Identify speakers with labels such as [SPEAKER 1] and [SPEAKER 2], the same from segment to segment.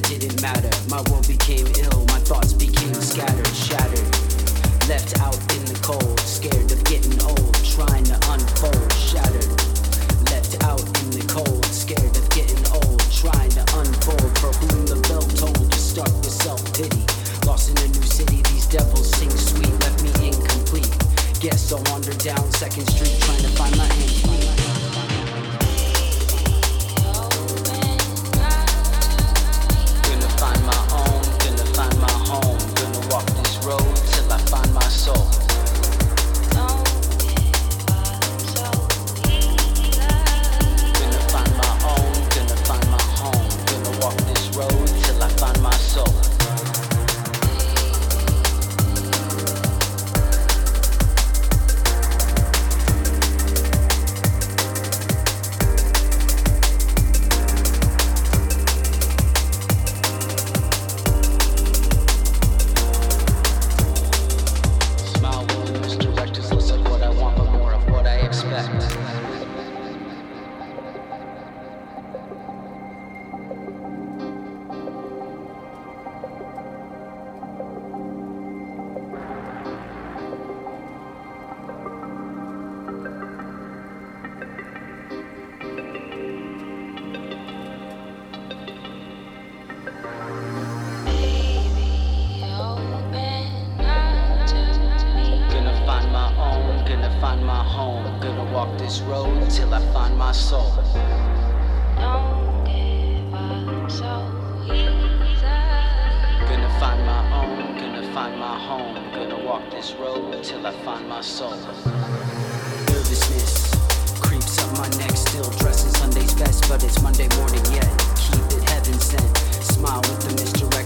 [SPEAKER 1] that didn't matter. My world became ill. this road till I find my soul. Nervousness creeps up my neck, still dressing Sunday's best, but it's Monday morning yet. Keep it heaven sent, smile with the misdirection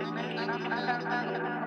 [SPEAKER 2] Thank you.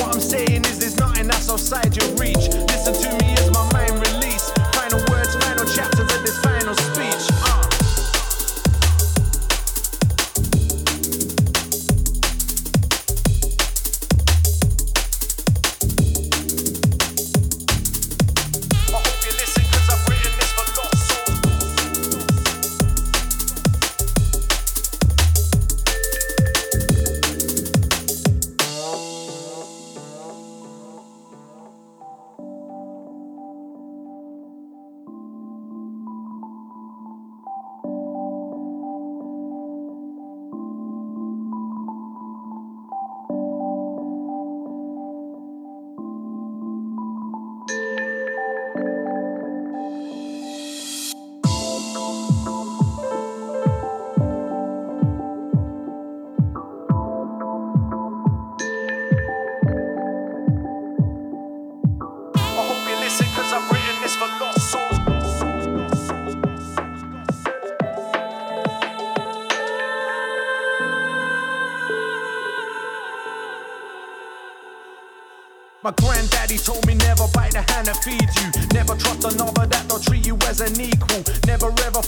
[SPEAKER 2] What I'm saying is there's nothing that's outside your reach.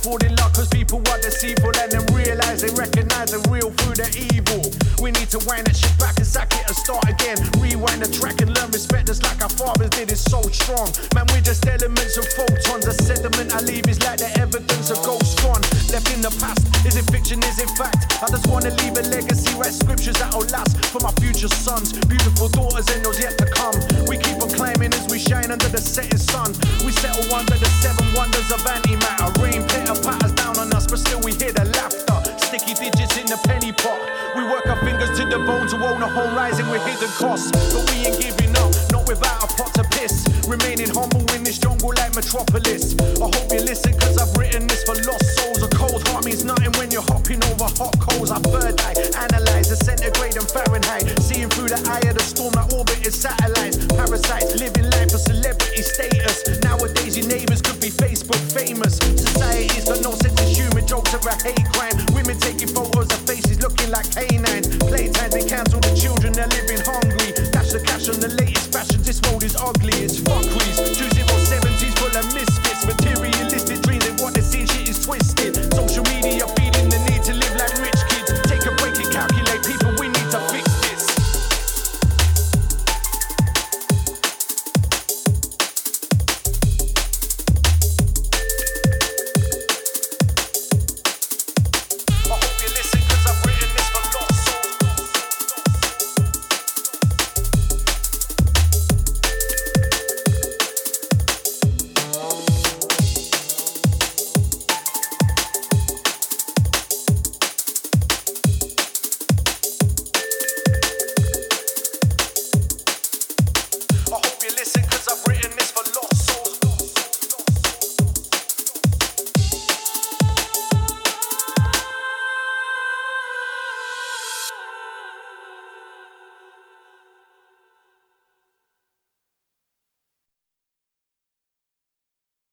[SPEAKER 2] falling luck cause people are deceitful and then realize they recognize the real through the evil. We need to wind that shit back and sack it and start again. Rewind the track and learn respect just like our fathers did. It's so strong. Man, we're just elements and photons. The sediment I leave is like the evidence of ghosts gone. Left in the past. Is it fiction? Is it fact? I just wanna leave a legacy, write scriptures that'll last for my future sons. Beautiful daughters under the setting sun. We settle under the seven wonders of antimatter. Rain pitter patters down on us, but still we hear the laughter. Sticky digits in the penny pot. We work our fingers to the bone to own a home rising with hidden costs. But we ain't giving up without a pot to piss. Remaining humble in this jungle like Metropolis. I hope you listen, cause I've written this for lost souls. A cold heart means nothing when you're hopping over hot coals. I bird eye, analyze the centigrade and Fahrenheit. Seeing through the eye of the storm that orbited satellites. Parasites, living life for celebrity status. Nowadays, your neighbors could be Facebook famous. Society's got no sense of humor, jokes are a hate crime. Women taking photos of faces looking like canines. Playtime, they cancel the children, they're living hungry. Dash the cash on the late Fashions, this world is ugly, it's fuckeries. Choosing